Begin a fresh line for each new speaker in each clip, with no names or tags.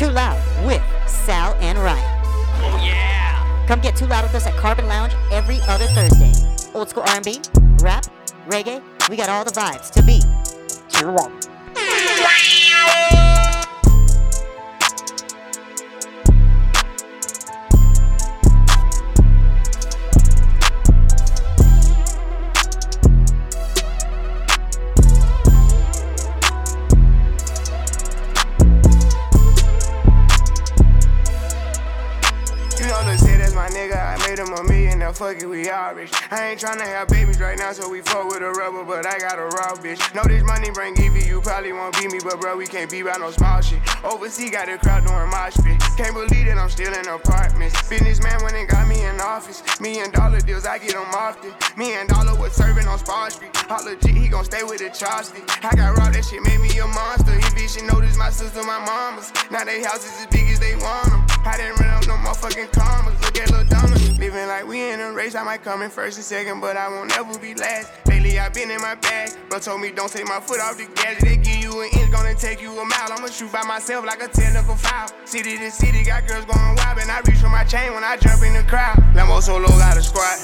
Too Loud with Sal and Ryan.
Oh yeah!
Come get Too Loud with us at Carbon Lounge every other Thursday. Old school R&B, rap, reggae, we got all the vibes to be Too Loud.
Fuck it, we all rich. I ain't tryna have babies right now, so we fuck with a rubber, but I got a raw bitch. Know this money bring Evie, you probably won't beat me, but bro, we can't be about no small shit. Overseas got a crowd doing my shit. Can't believe that I'm still in apartments. Businessman went and got me in office. Me and dollar deals, I get them often. Me and dollar was serving on Spar Street. Hot legit, he gon' stay with the chopstick. I got raw, that shit made me a monster. He bitch, she noticed my sister, my mamas. Now they houses as big as they want them. I didn't run up no motherfucking commas. Look at Lil Donna. Living like we in a race, I might come in first and second, but I won't ever be last. Lately I been in my bag, bro told me don't take my foot off the gas. They give you an inch, gonna take you a mile. I'ma shoot by myself like a technical foul. City to city, got girls going wild, and I reach for my chain when I jump in the crowd. Lambo solo got a squad.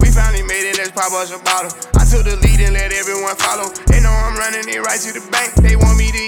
We finally made it, let's pop us a bottle. I took the lead and let everyone follow. They know I'm running it right to the bank. They want me to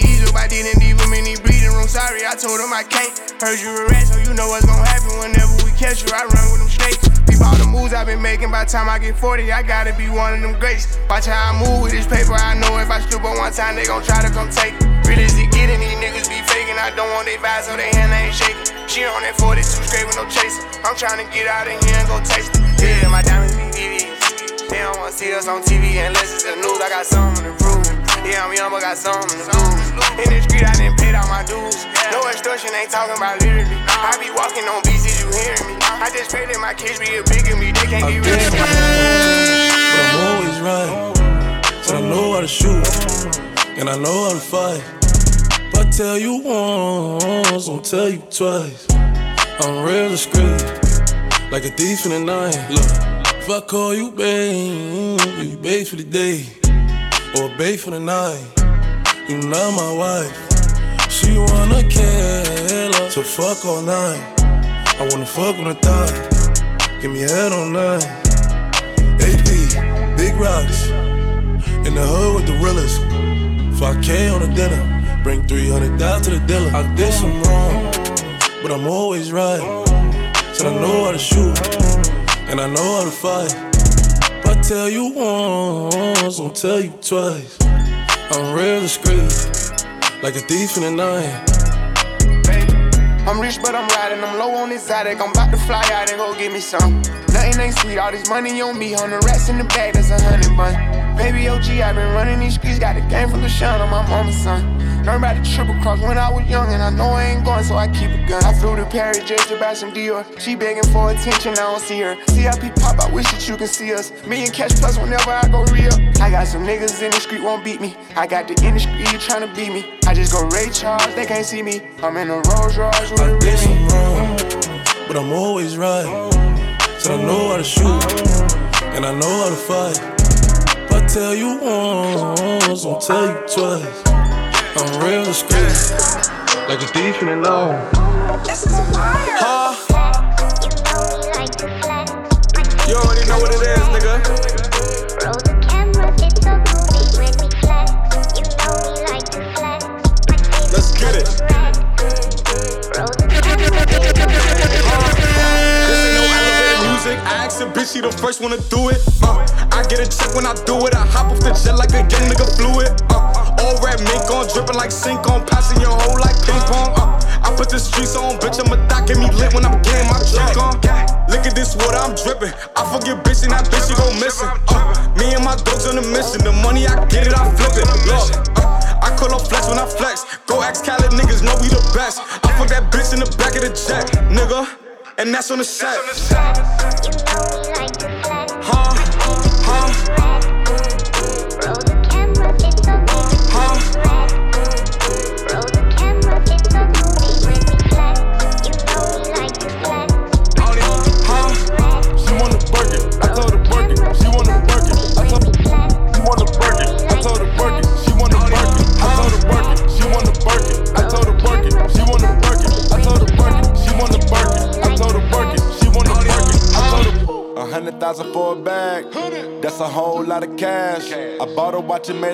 I told them I can't. Heard you a rat, so you know what's gonna happen whenever we catch you. I run with them snakes. Peep all the moves I've been making. By the time I get 40, I gotta be one of them greats. Watch how I move with this paper. I know if I slip on one time, they gon' try to come take. Real as it getting, these niggas be faking. I don't want they vibes, so they hand ain't shaking. She on that 42 straight with no chaser. I'm trying to get out of here and go taste it. Yeah, my diamonds be VVs. They don't wanna see us on TV unless it's the news. I got something to prove. Yeah, I'm young, but got something to lose. In the street, I didn't pay all my dues. No extortion, ain't talking about literally. I be walking on beats, is you hearing me? I just pray that my kids be a bigger me. They can't get rid of me.
But I'm always right. So I know how to shoot. And I know how to fight. If I tell you once, I'll tell you twice. I'm real discreet, like a thief in the night. Look. If I call you babe, you babe for the day, or babe for the night. You not my wife. She wanna kill her, so fuck all night. I wanna fuck on the thigh, give me head on night. AP, big rocks, in the hood with the realest. 5K on the dinner, bring 300 down to the dealer. I did some wrong, but I'm always right. Said I know how to shoot and I know how to fight. If I tell you once, I'll tell you twice. I'm real discreet, like a thief in the night.
I'm rich, but I'm riding. I'm low on exotic. I'm about to fly out and go get me some. Nothing ain't sweet. All this money on me. On the rats in the bag, that's a hundred bun. Baby OG, i been running these streets. Got a game from the shine on my mama's son. Learned about the triple cross when I was young, and I know I ain't going, so I keep a gun. I flew to Paris just to buy some Dior. She begging for attention, I don't see her. CIP pop, I wish that you can see us. Million cash plus whenever I go real. I got some niggas in the street won't beat me. I got the industry trying to beat me. I just go Ray Charles, they can't see me. I'm in a Rolls Royce
I
a
did some wrong, but I'm always right. Said I know how to shoot, and I know how to fight. If I tell you once, I'll tell you twice. I'm real discreet, like a thief in the night.
Huh? You already know what it is, nigga. I asked a bitch, she the first one to do it. Uh, I get a check when I do it. I hop off the jet like a young nigga fluid. Uh, all red mink on, dripping like sink on, passing your hoe like ping pong. Uh, I put the streets on, bitch. I'm a thot, get me lit when I'm getting my drink on. Look at this water, I'm dripping. I forget bitch and that bitch, she go missing. Uh, me and my dogs on a mission. The money I get it, I flip it. Look, uh, I call up flex when I flex. Go ask Khaled, niggas know we the best. I fuck that bitch in the back of the jet, nigga. And that's on the set.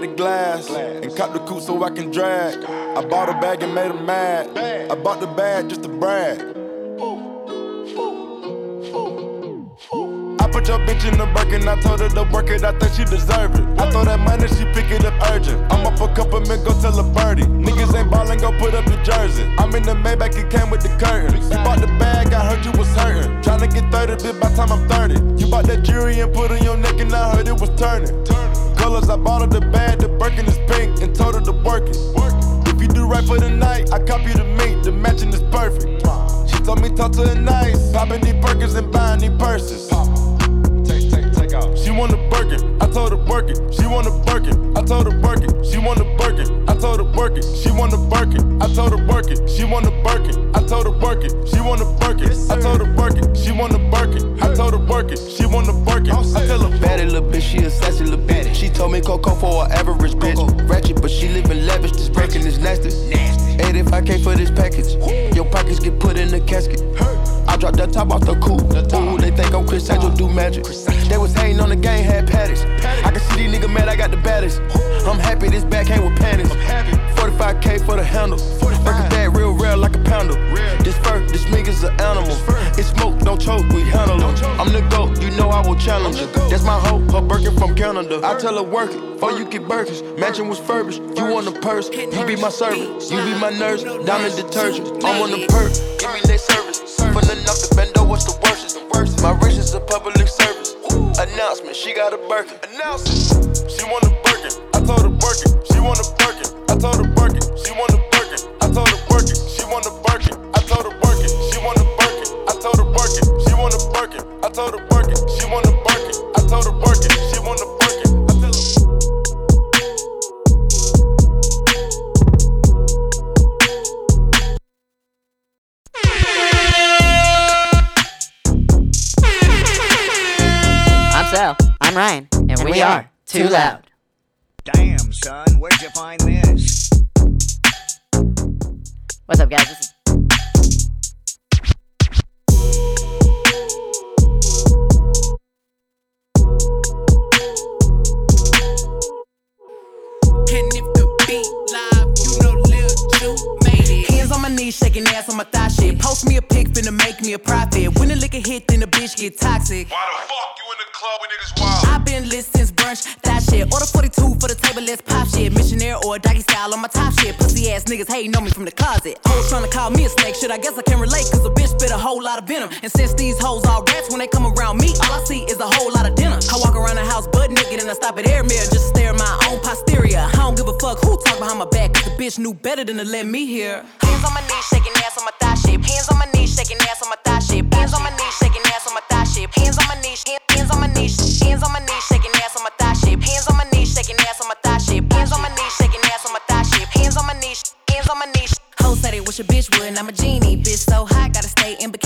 It glass. And cut the coupe so I can drag. I bought a bag and made him mad. I bought the bag just to brag. I put your bitch in the Birkin. I told her to work it, I think she deserve it. I throw that money, she pick it up urgent. I'm up a couple men, go tell a birdie. Niggas ain't ballin', go put up the jersey. I'm in the Maybach, it came with the curtain. You bought the bag, I heard you was hurting. Tryna get 30, bitch, by time I'm 30. You bought that jewelry and put on your neck, and I heard it was turning. Colors, I bought her the bag, the Birkin is pink, and told her to work it. If you do right for the night, I copy the meat, the matching is perfect. She told me talk to her nice, popping these Perkins and buying these purses. She want a Birkin, I told her work it. She want a Birkin, I told her work it. She want a Birkin, I told her work it. She want a Birkin, I told her work it. She want a Birkin, I told her work it. She want a Birkin, she wanna Birkin, I told her work it. She want a Birkin, I told her work it. She want a Birkin, I tell her
baddie little bitch, she a sassy little bitch. She assassin, Lil Baddie, she told me Coco for an average bitch. Ratchet, but she living lavish. This breaking is nasty. 85k for this package. Your pockets get put in the casket. I dropped that top off the coupe. Ooh, I'm Angel, do magic. They was hating on the game, had patties. I can see these niggas mad, I got the baddest. I'm happy this back came with panties. 45k for the handle. Breaking that real rare like a pounder. This fur, this nigga's an animal. It's smoke, don't choke, we handle them. I'm the GOAT, you know I will challenge her. That's my hoe, her Birkin from Canada. I tell her work it, or you get Birkins. Mansion was furbished, you want the purse. You be my servant, you be my nurse. Diamond detergent, I'm on the perk. Give me that service. Full enough to bend over, what's the worst? My wrist is a public service. Announcement, she got a Birkin. Announcement.
She want a Birkin. I told her Birkin. She want a Birkin. I told her Birkin. She want a Birkin. I told her Birkin. She want a Birkin. I told her Birkin. She want a Birkin. I told her Birkin. She want a Birkin. I told her Birkin. She want a Birkin. I told her Birkin. She want a
So, I'm Ryan, and, and we, we, are Too Loud.
Damn, son, where'd you find this?
What's up, guys? This is
my knees, shaking ass on my thigh shit. Post me a pic, finna make me a profit. When the liquor hit, then the bitch get toxic.
Why the fuck you in the club when niggas wild?
i been lit since brunch, that shit. Order 42 for the table, let's pop shit. Missionaire or doggy style on my top shit. Pussy ass niggas hating on me from the closet. Hoes trying to call me a snake, shit. I guess I can relate, cause a bitch spit a whole lot of venom. And since these hoes all rats, when they come around me, all I see is a whole lot of dinner. I walk around the house butt naked and I stop at air mirror just to stare at my own posterior. I don't give a fuck who talk behind my back, bitch knew better than to let me hear. Hands on my knees, shaking ass on my thigh shape. Hands on my knees, shaking ass on my thigh shape. Hands on my knees, shaking ass on my thigh shape. Hands on my knees, hands on my knees, hands on my knees, shaking ass on my thigh shape. Hands on my knees, shaking ass on my thigh shape. Hands on my knees, shaking ass on my thigh shape. Hands on my knees, hands on my knees. Ho said it wish a bitch would, and I'm a genie. Bitch so hot, gotta stay in bikinis.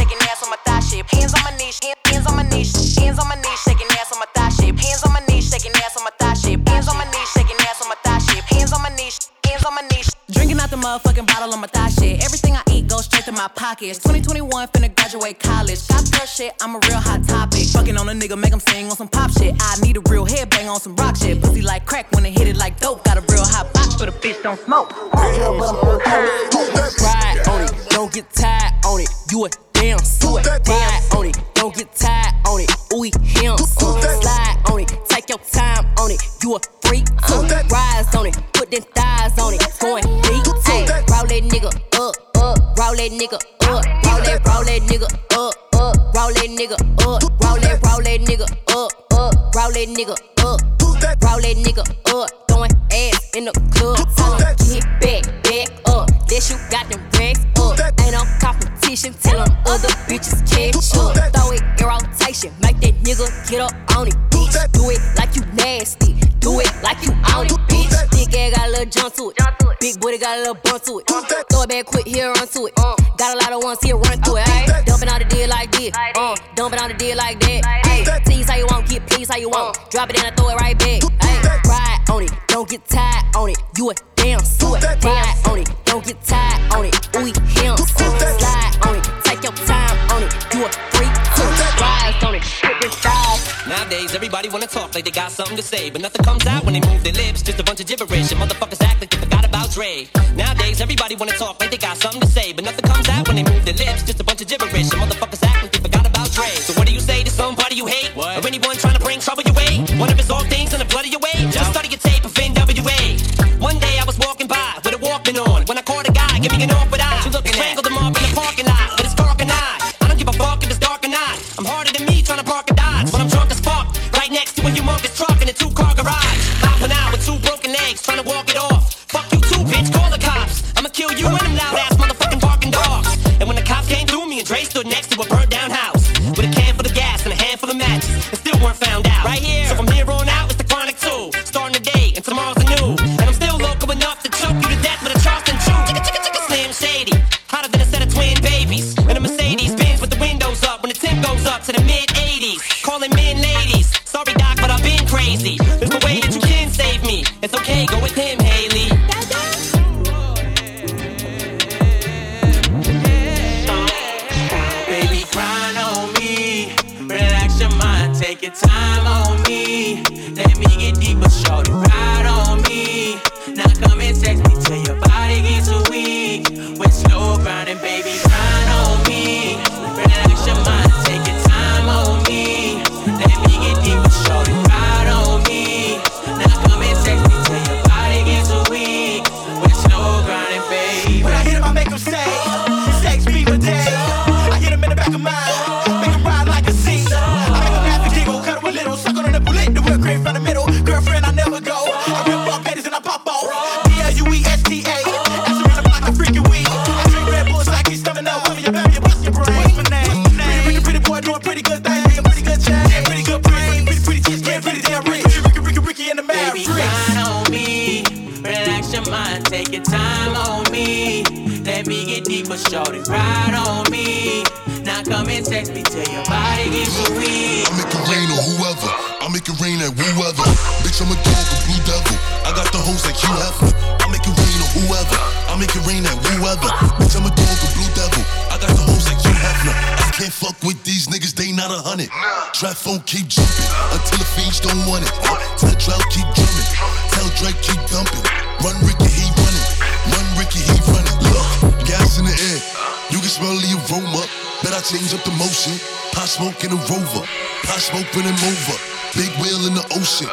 shaking ass on my thigh shape. Hands on my knees, hands on my knees, hands on my knees, shaking ass on my thigh shape. Hands on my knees, shaking ass on my thigh shape. Hands on my knees, shaking ass on my thigh shape. Hands on my knees, hands on my knees. Drinking out the motherfucking bottle on my thigh shit. Everything I eat goes straight to my pockets. 2021 finna graduate college. Got girl shit, I'm a real hot topic. Fucking on a nigga, make him sing on some pop shit. I need a real headbang on some rock shit. Pussy like crack when it hit it like dope. Got a real hot box, but a bitch don't smoke.
Ride on it, don't get tired on it. You a damn suit. Ride on it, don't get on the deal like that. Ayy, tease how you want, get please how you want. Drop it and I throw it right back. Ayy, ride on it, don't get tired on it. You a damn suit. Ride on it, don't get tired on it. Ooh, him. Slide on it, take your time on it. You a freak, too. Ride on it, put this style.
Nowadays, everybody wanna talk like they got something to say, but nothing comes out when they move their lips. Just a bunch of gibberish, and motherfuckers act like they forgot about Dre. Nowadays, everybody wanna talk like they got something to say, but nothing comes out when they move their lips. Just a bunch of gibberish, and motherfuckers anyone trying to bring trouble your way? One of his old things in the blood of your way. Just study your tape of NWA. One day I was walking by with a Walkman on when I caught a guy give me an awkward eye. She looked strangled him off in the parking lot, but it's dark and I. I don't give a fuck if it's dark or not. I'm harder than me trying to park a Dodge, but I'm drunk as fuck. Right next to a humongous truck in a two-car garage. Hopping out with two broken legs, trying to walk it off.
Come and text me till your body gets too weak.
I make
it rain on whoever. I make it rain at whoever. Bitch, I'm a dog, a blue devil. I got the hoes like Hugh Hefner. I make it rain on whoever. I make it rain at whoever. Bitch, I'm a dog, a blue devil. I got the hoes like Hugh Hefner. I can't fuck with these niggas, they not a hundred. Trap phone keep jumping until the fiends don't want it. Tell Drell keep drumming. Tell Drake keep dumping. Run Ricky, he running. Run Ricky, he running. Look, gas in the air. You can smell the aroma. I change up the motion. Pot smoke in a rover. Pot smoke running over. Big wheel in the ocean.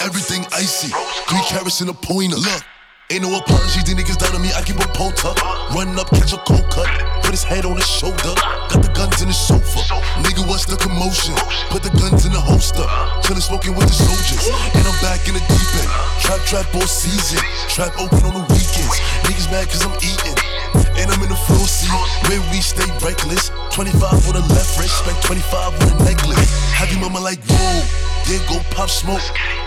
Everything icy. Three carats in a pointer. Look. Ain't no apology, these niggas down on me, I keep a tuck. Run up, catch a cold cut, put his head on his shoulder. Got the guns in the sofa. Nigga, what's the commotion? Put the guns in the holster. Chillin' smoking with the soldiers. And I'm back in the deep end. Trap, trap all season. Trap open on the weekends. Niggas mad cause I'm eating. And I'm in the floor seat where we stay reckless. 25 on the left wrist, spent 25 on the necklace. Have your mama like, whoa, there go pop smoke.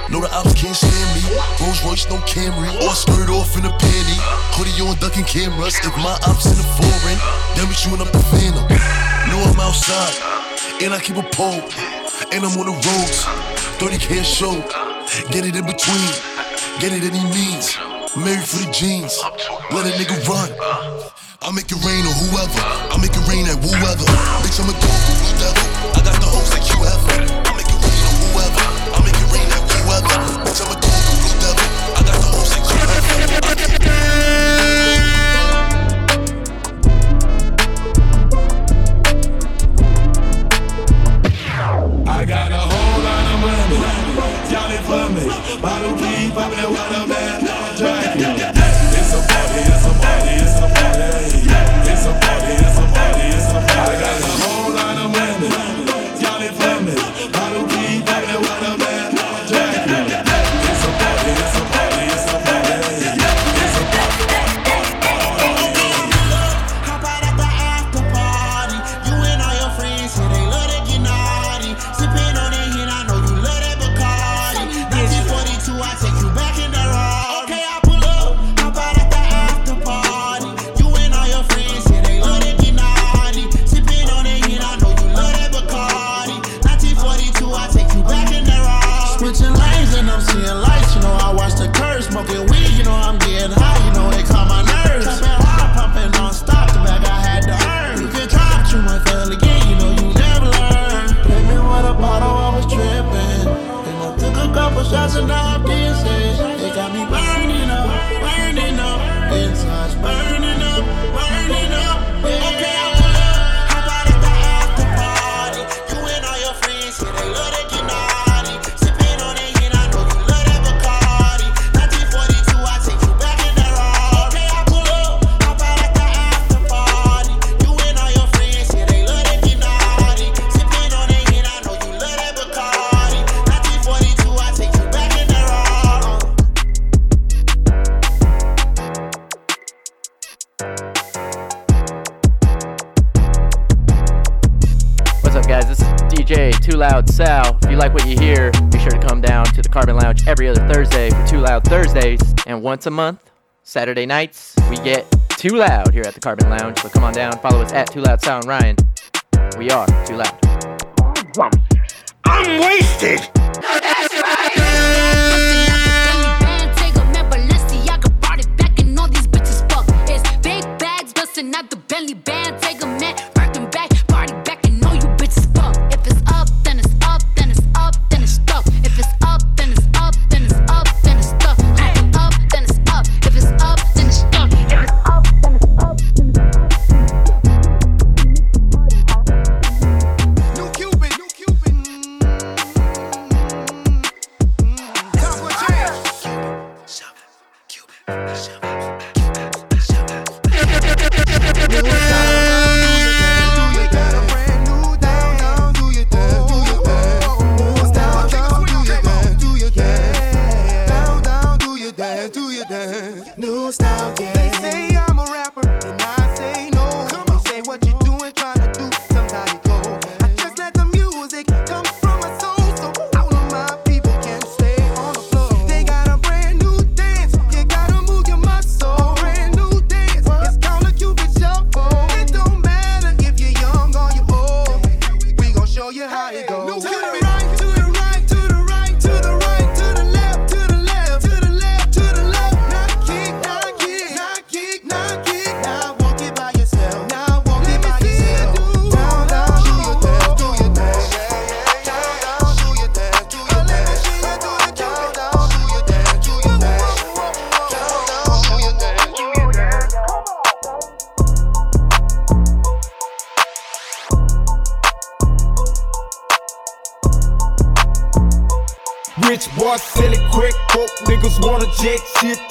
No, the ops can't stand me. Rolls Royce, no Camry. Or skirt off in a panty. Hoodie on ducking cameras. If my ops in the foreign, then we chewing up the phantom. Know I'm outside, and I keep a pole. And I'm on the roads. 30 can show. Get it in between. Get it any means. Married for the jeans. Let a nigga run. I make it rain on whoever. I make it rain at whoever. Bitch, I'm a dog, a blue devil. I got the hoes like you ever. I make it rain on whoever. I make it rain at whoever. Bitch, I'm a like
what you hear, be sure to come down to the Carbon Lounge every other Thursday for Too Loud Thursdays. And once a month, Saturday nights, we get Too Loud here at the Carbon Lounge. So come on down, follow us at Too Loud Sound Ryan. We are Too Loud.
I'm wasted!
That's right! the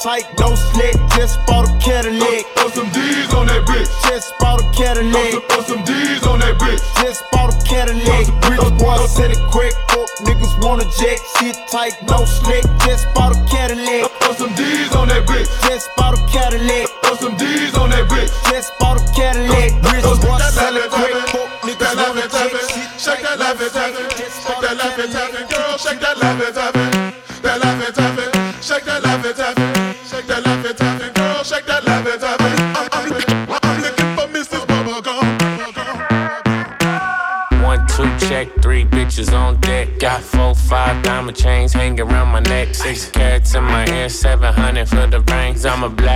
tight. a
black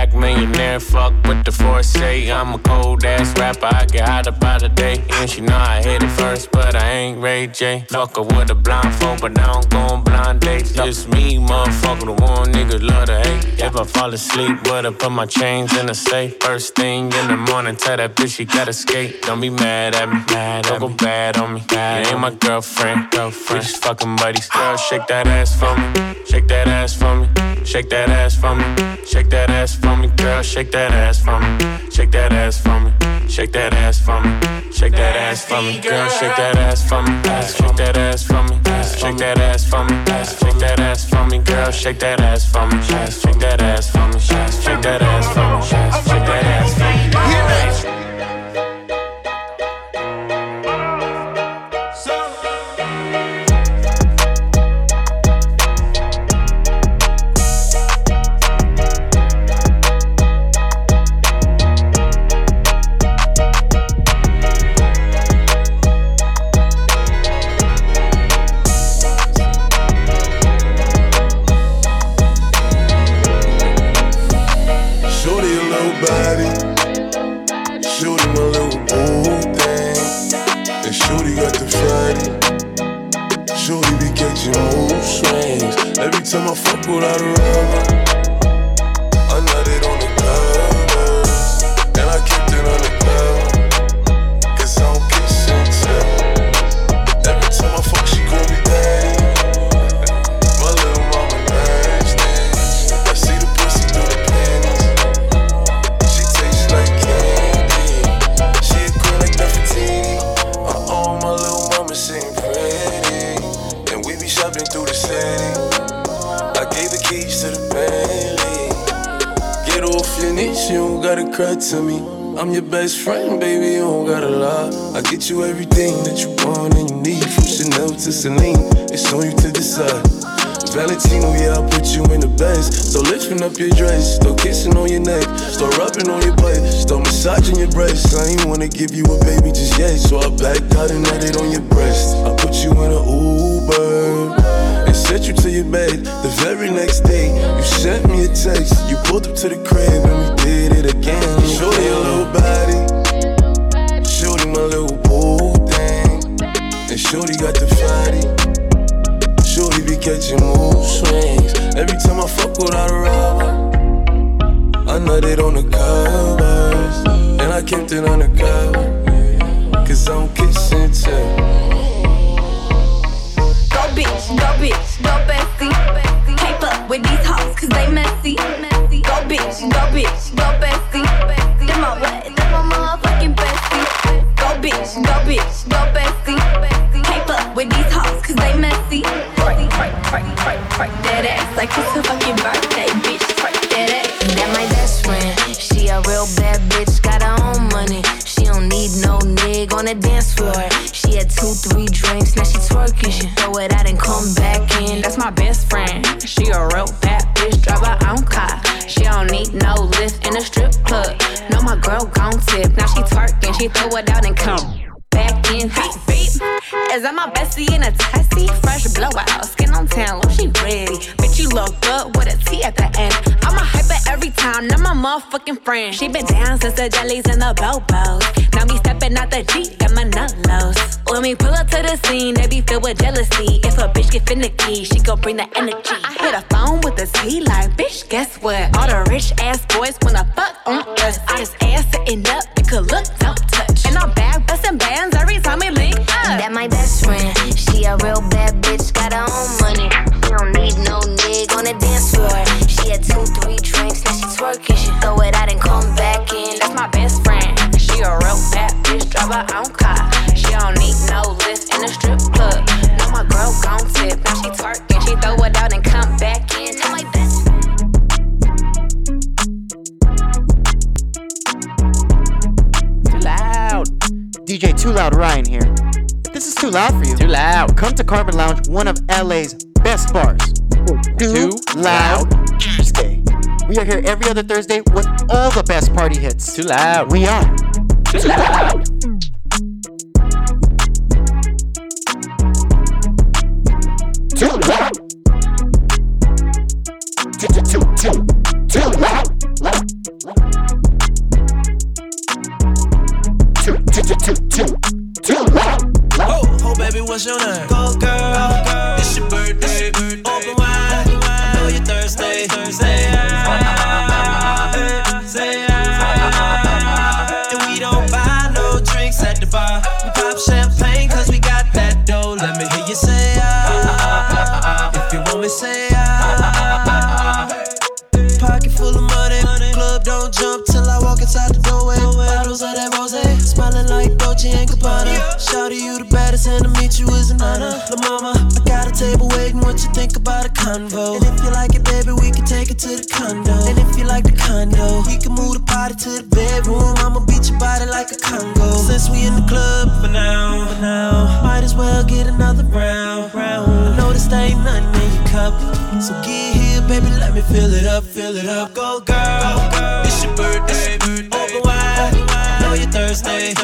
rapper, I get hotter by the day. And she know I hit it first, but I ain't Ray J. Fuck her with a blindfold, but now I'm going blind dates. Just me, motherfucker, the one nigga love to hate. If I fall asleep, but I put my chains in a safe. First thing in the morning, tell that bitch she gotta skate. Don't be mad at me, mad don't go bad on me. Bad you ain't my girlfriend, girlfriend. We just fucking buddies. Girl, shake that ass for me, shake that ass for me, shake that ass for me, shake that ass for me, girl, shake that ass for me, shake that ass for me. Shake that ass for me. Shake that ass for me. Girl, shake that ass for me. Shake that ass for me. Shake that ass for me. Shake that ass for me. Girl, shake that ass for me. Shake that ass for me. Shake that ass for me. Shake that ass for me.
I'm your best friend, baby, you don't gotta lie. I get you everything that you want and you need, from Chanel to Celine. It's on you to decide. Valentino, yeah, I'll put you in the best. So lifting up your dress, start kissing on your neck, start rubbing on your butt, start massaging your breasts. I ain't wanna give you a baby just yet, so I backed out and added on your breast. I put you in an Uber and sent you to your bed. The very next day, you sent me a text. You pulled up to the crib and we did it again. Show your little body, shorty my little boo thing, and shorty got the fatty. Shorty be catching mood swings. Every time I fuck without a rubber, I nutted on the covers. And I kept it undercover. Cause I'm kissing too.
Go bitch, go bitch, go bestie. Can't fuck with these hoes cause they messy. Go bitch, go bitch, go bestie. Them my what? Them my motherfucking bestie. Go bitch, go bitch, go bestie. Can't fuck with these hoes cause they messy. Twerk, twerk, twerk, twerk, twerk that ass like it's her fucking birthday, bitch. Twerk that ass.
That my best friend. She a real bad bitch, got her own money. She don't need no nig on the dance floor. She had two, three drinks, now she twerking. She throw it out and come back in.
That's my best friend. She a real bad bitch, drive her own car. She don't need no lift in a strip club. Girl gon' tip. Now she twerking, she throw it out and come back in. Beep, beep. Is that my bestie in a testy? Fresh blowout, skin on tan, look oh, she ready. Bitch, you look good with a T at the end. I'm a hyper every time, not my motherfucking friend. She been down since the jellies and the bobos. Now me stepping out the Jeep, got my nut lows. When we pull up to the scene, they be filled with jealousy. If a bitch get finicky, she gon' bring the energy. I hit a phone with a T like, bitch, guess what? All the rich ass boys wanna fuck on us. I just ass sitting up, it could look, don't touch. And I'm back busting bands every time we link up.
That my best friend. She a real bad bitch, got her own money. She don't need no nig on the dance floor. She had two, three drinks, now she twerking. She throw it out and come back in.
That's my best friend. She a real bad bitch, drive her own car. In a strip club. No, my girl gon' tip. Now she twerking, she throw it out and come back in. That's my best
Too loud.
DJ Too Loud Ryan here. If this is too loud for you,
Too loud.
come to Carbon Lounge, one of LA's best bars. Too,
Too
Loud Thursday. We are here every other Thursday with all the best party hits.
Too loud.
We are
Too loud.
Too loud.
La mama, I got a table waiting. What you think about a convo? And if you like it, baby, we can take it to the condo. And if you like the condo, we can move the party to the bedroom. I'ma beat your body like a Congo. Since we in the club for now, for now, might as well get another round, round. I know this ain't nothing in your cup, so get here, baby, let me fill it up, fill it up. Go girl, it's your birthday, open wide. I know you're thirsty.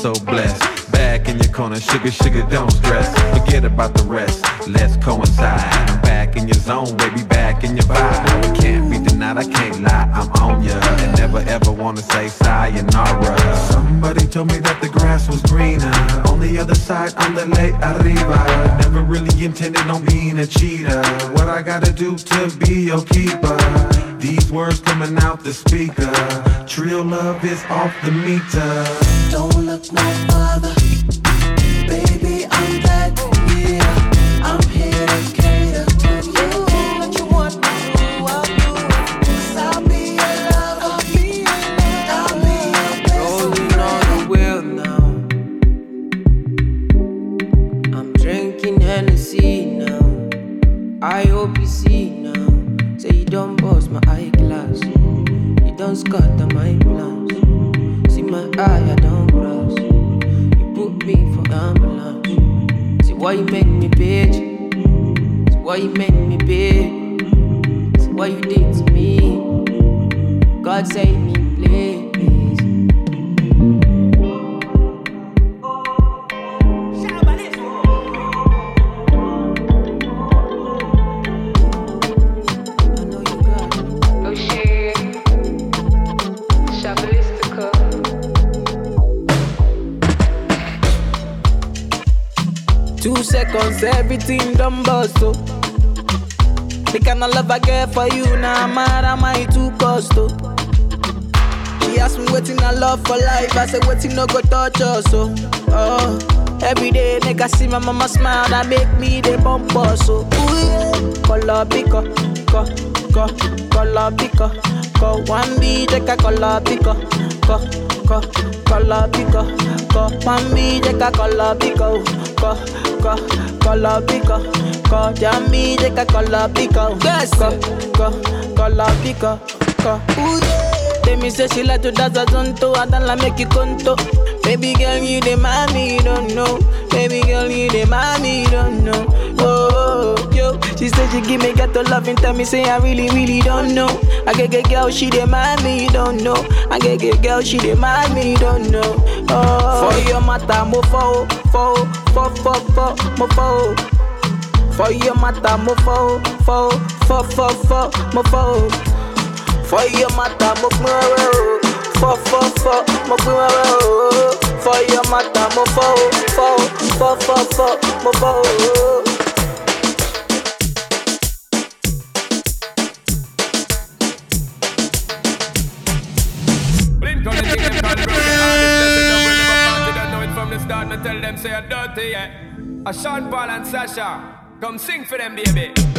So blessed. Back in your corner, sugar, sugar, don't stress. Forget about the rest, let's coincide. I'm back in your zone, baby, back in your vibe. We can't be denied. I can't lie, I'm on ya. And never ever wanna say sayonara. Somebody told me that the grass was greener. On the other side, I'm the late arriba. Never really intended on being a cheater. What I gotta do to be your keeper? These words coming out the speaker. Trill love is off the meter.
Don't look no further. Baby, I'm
seconds, everything done bust, oh. The kind of love I get for you, now nah, mad am I too cost, oh. She asked me waiting I love for life, I said waiting no go touch us, oh. oh. Every day, nigga see my mama smile, that make me the bump us, oh. Ooh, yeah. Color picker, co, co, color picker, co. One B, take a color picker, co, co, color picker, co. One B, take a color picker, co, co, color picker, co. Jammy, take a color picker, yes, co, co, color picker, co. Tell me say she like to dance a zonto, I don't like make you conto. Baby girl, you the mommy, you don't know. Baby girl, you mommy, you don't know. Oh, oh, yo, she said she give me ghetto love and tell me say I really, really don't know. I get get girl, she mommy, you don't know. I get get girl, she mommy, you don't know. Oh, for your mata, mo fo, fo, fo, fo, fo, mo fo. For your mata, mo fo, fo, fo, fo, fo, mo fo. For your mata, mo fo, fo, fo, fo, mo fo. For mo fo, fo, fo, fo, fo, mo.
It's just double never party, don't know it from the start. Tell them say I'm dirty, yeah. A Sean Paul and Sasha, come sing for them, baby.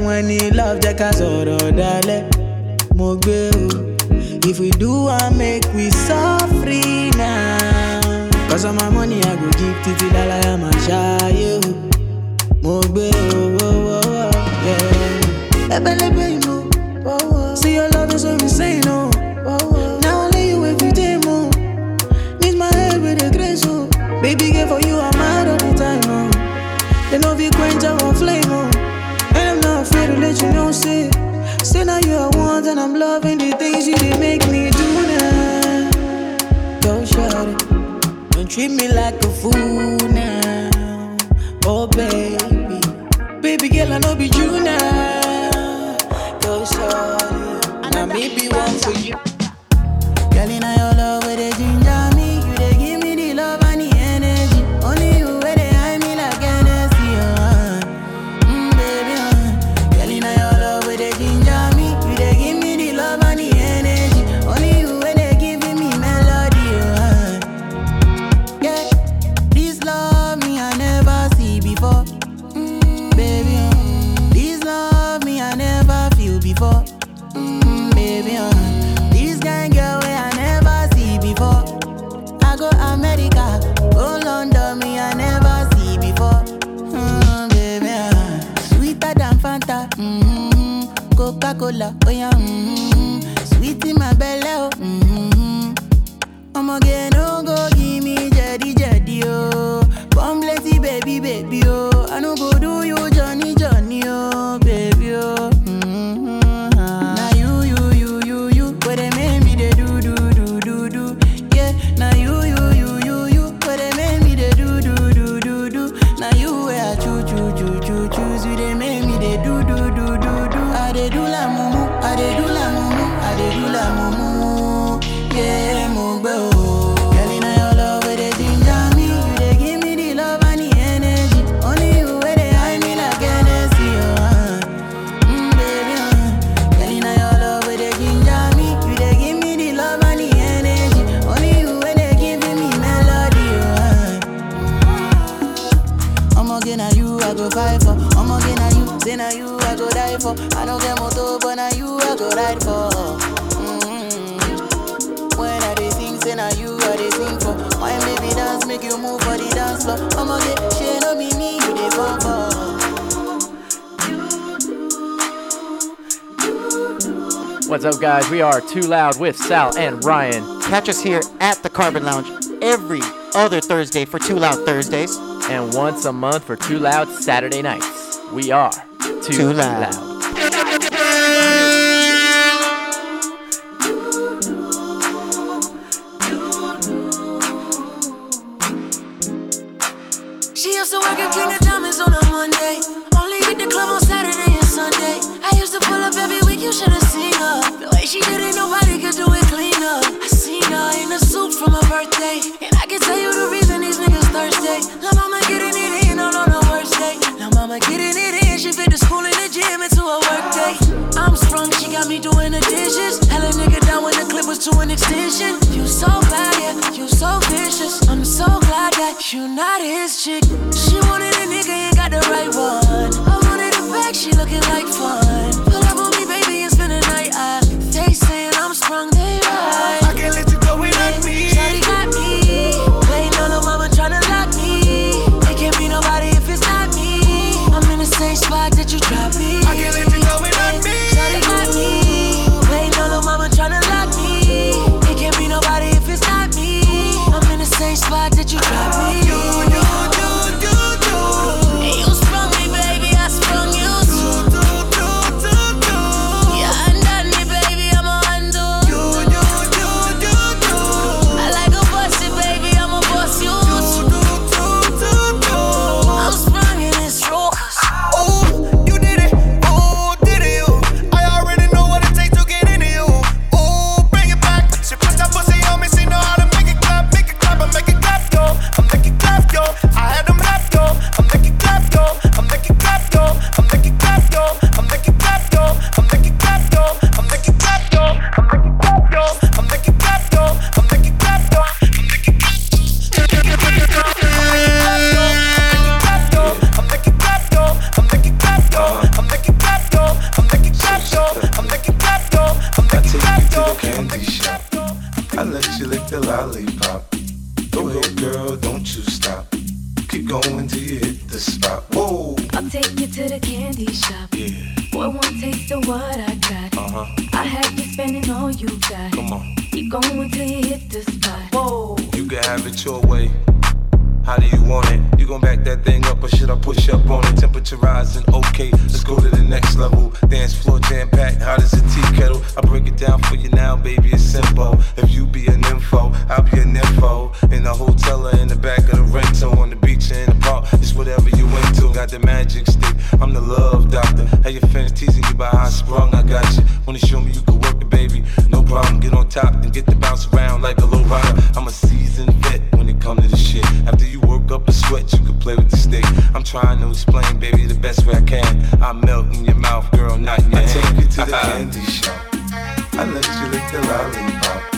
When he love ká sọ̀rọ̀
What's up, guys? We are Too Loud with Sal and Ryan.
Catch us here at the Carbon Lounge every other Thursday for Too Loud Thursdays.
And once a month for Too Loud Saturday nights. We are Too,
Too loud.
loud.
your mouth, girl, not your I hand. I take you to the candy shop. I let you lick the lollipop.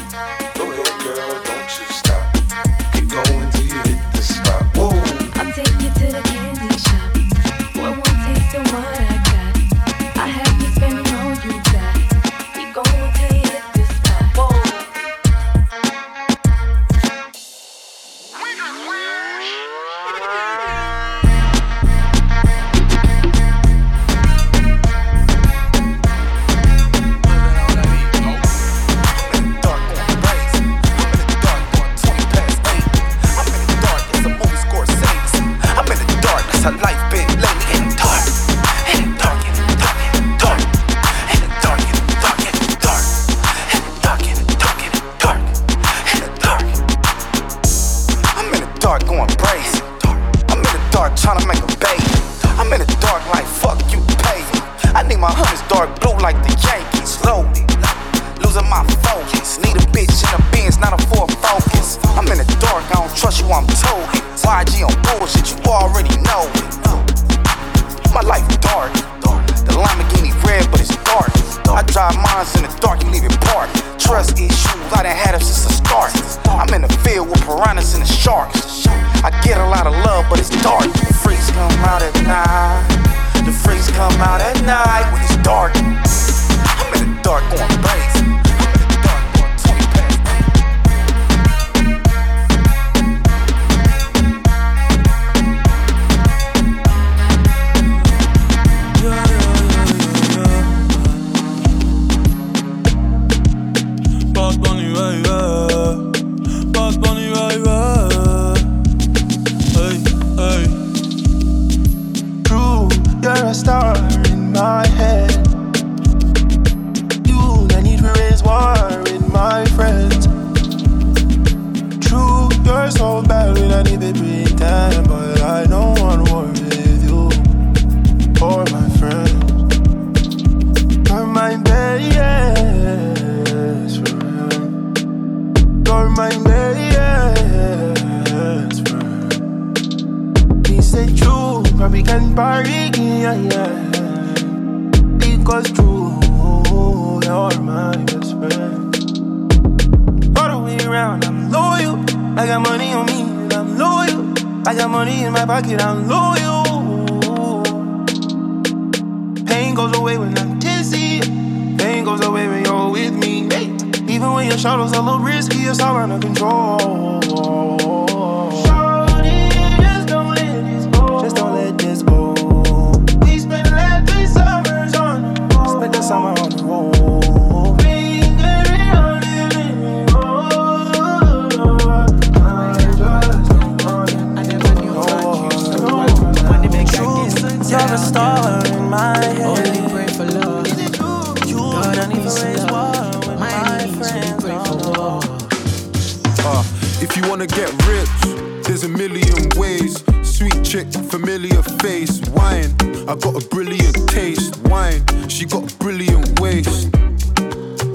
to
get
rich, there's a million ways. Sweet chick, familiar face, wine. I got a brilliant taste, wine. She got a brilliant waist,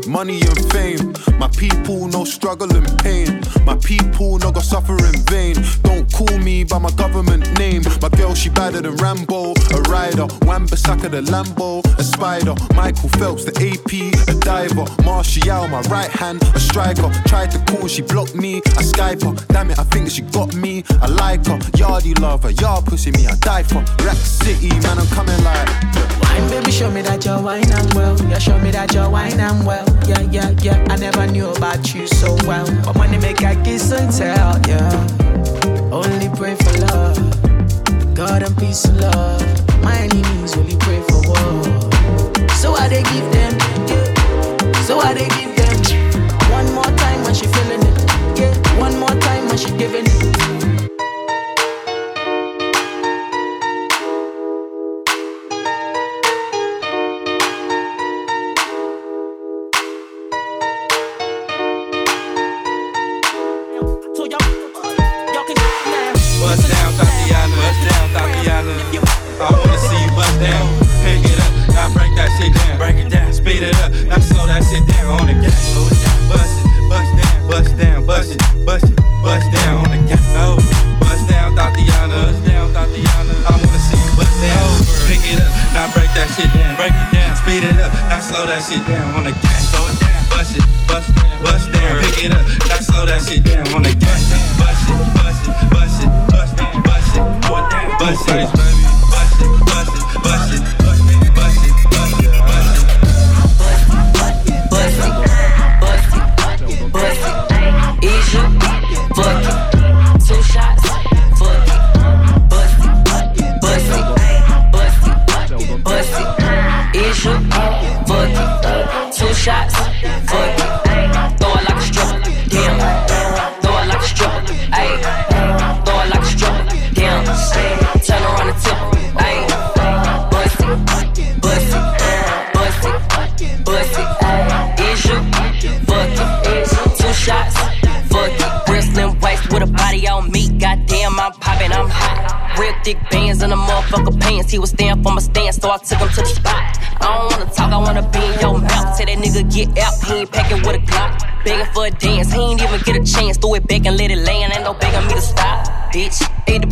money and fame.
My people no struggle and pain. My people no go suffer in vain. Don't call me by my government name. My girl, she badder than Rambo. A rider, Wamba Saka the Lambo. A spider, Michael Phelps, the AP, a diver. Martial, my right hand, a striker. Tried to call, she blocked me. I Skype her. Damn it, I think she got me. I like her. Yardy lover, yard pussy me, I die for. Rack City, man, I'm coming like.
Wine, baby, show me that you're wine and well. Yeah, show me that you're wine and well. Yeah, yeah, yeah. I never knew about you so well. But money make I kiss and tell, yeah. Only pray for love. God and peace and love. My enemies only pray for war. So I they give them, yeah. So I they give them. One more time when she feeling it, yeah. One more time when she giving it.
Shit down on the gas. Bust it, bust down, bust down, bust it, bust it, bust down on the gas. Oh, bust down, Tatiana. Bust down, Tatiana. I wanna see you bust down. Pick it up, now break that shit down. Break it down, speed it up, now slow that shit down on the gas.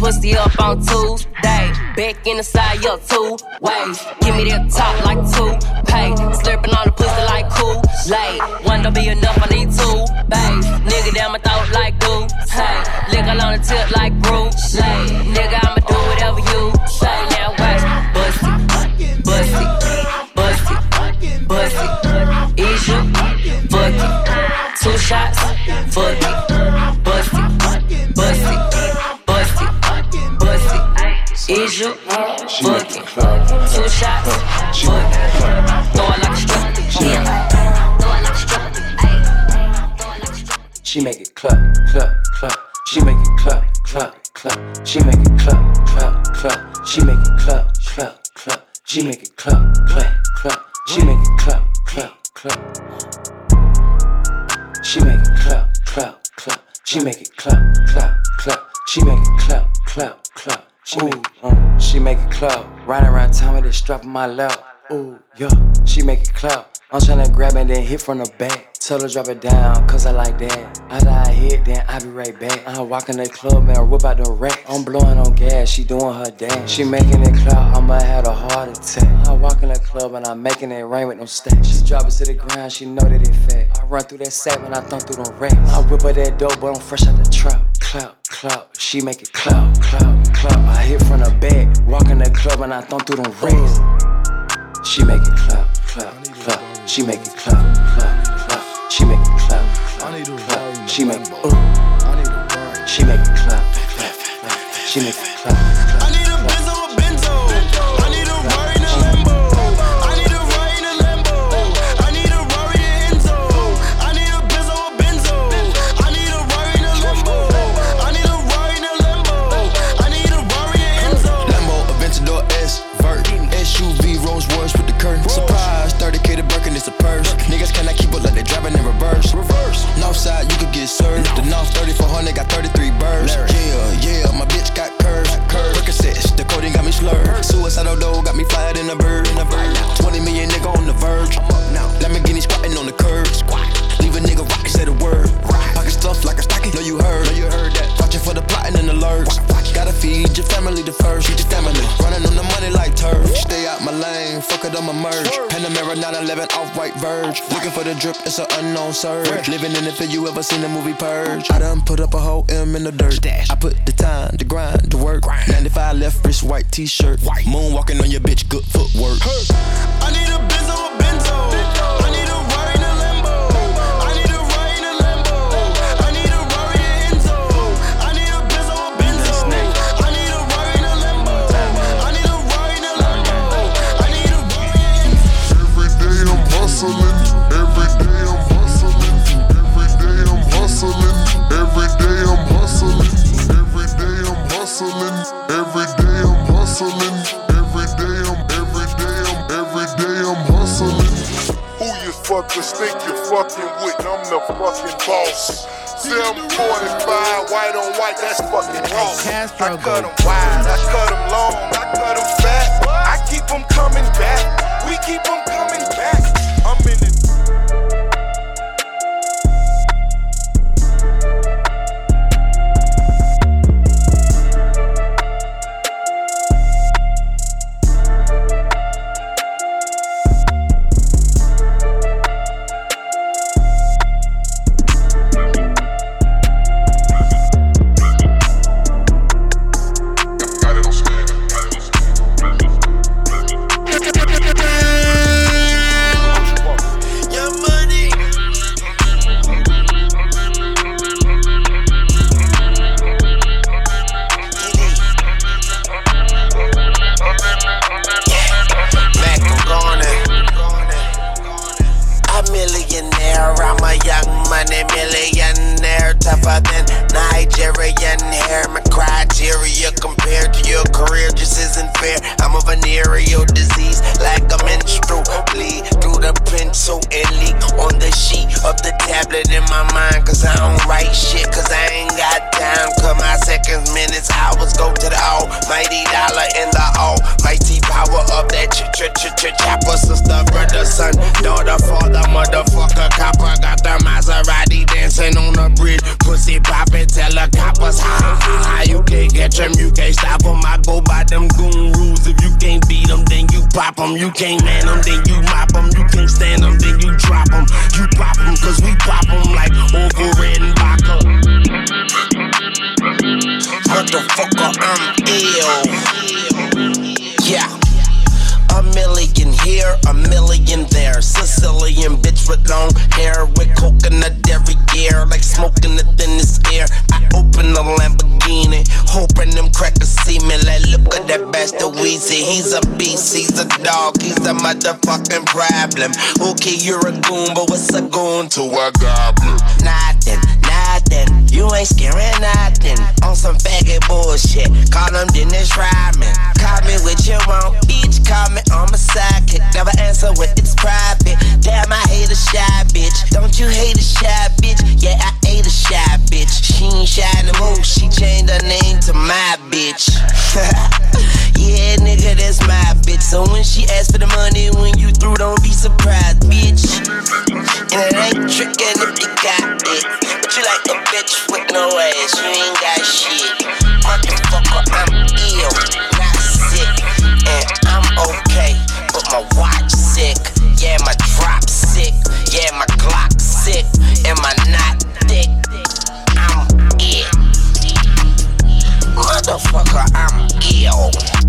Pussy up on Tuesday. Back in the side, yo, two my
lap. Ooh, yeah. She make it clap. I'm tryna grab it, then hit from the back. Tell her drop it down, cause I like that. After I hit, then I be right back. I walk in the club and whip out the rack. I'm blowing on gas, she doing her dance. She making it clap, I'ma have a heart attack. I walk in the club and I'm making it rain with no stacks. She drop it to the ground, she know that it fat. I run through that sack when I thump through them racks. I whip her that dope, but I'm fresh out the trap. Clap, clap, she make it clap, clap, clap. I hit from the back, walk in the club and I thump through them racks. She make it clap, clap, clap. She make it clap, clap, clap. She make it clap, clap, clap. She make it. She make it clap, clap, clap. She make it clap,
surge. Living in the field, you ever seen the movie Purge? I done put up a whole M in the dirt. I put the time, the grind, the work. 95 left wrist, white t-shirt. Moonwalking on your bitch, good footwork.
You think you're fucking with? I'm the fucking boss. 745 white on white, that's fucking wrong. I cut 'em wide, I cut 'em long,
pop motherfucking problem. Okay, you're a goon, but what's a goon to a goblin? Nothing. You ain't scaring nothing. On some faggot bullshit. Call him Dennis Rodman. Call me what you want, bitch. Call me on my sidekick. Never answer when it's private. Damn, I hate a shy bitch. Don't you hate a shy bitch? Yeah, I hate a shy bitch. She ain't shy no more. She changed her name to my bitch. yeah, nigga, that's my bitch. So when she asks for the money, when you through, don't be surprised, bitch. And it ain't trickin' if you got it. You like a bitch with no ass. You ain't got shit. Motherfucker, I'm ill, not sick. And I'm okay, but my watch sick. Yeah, my drop sick. Yeah, my Glock sick. And my not thick. I'm ill. Motherfucker, I'm ill.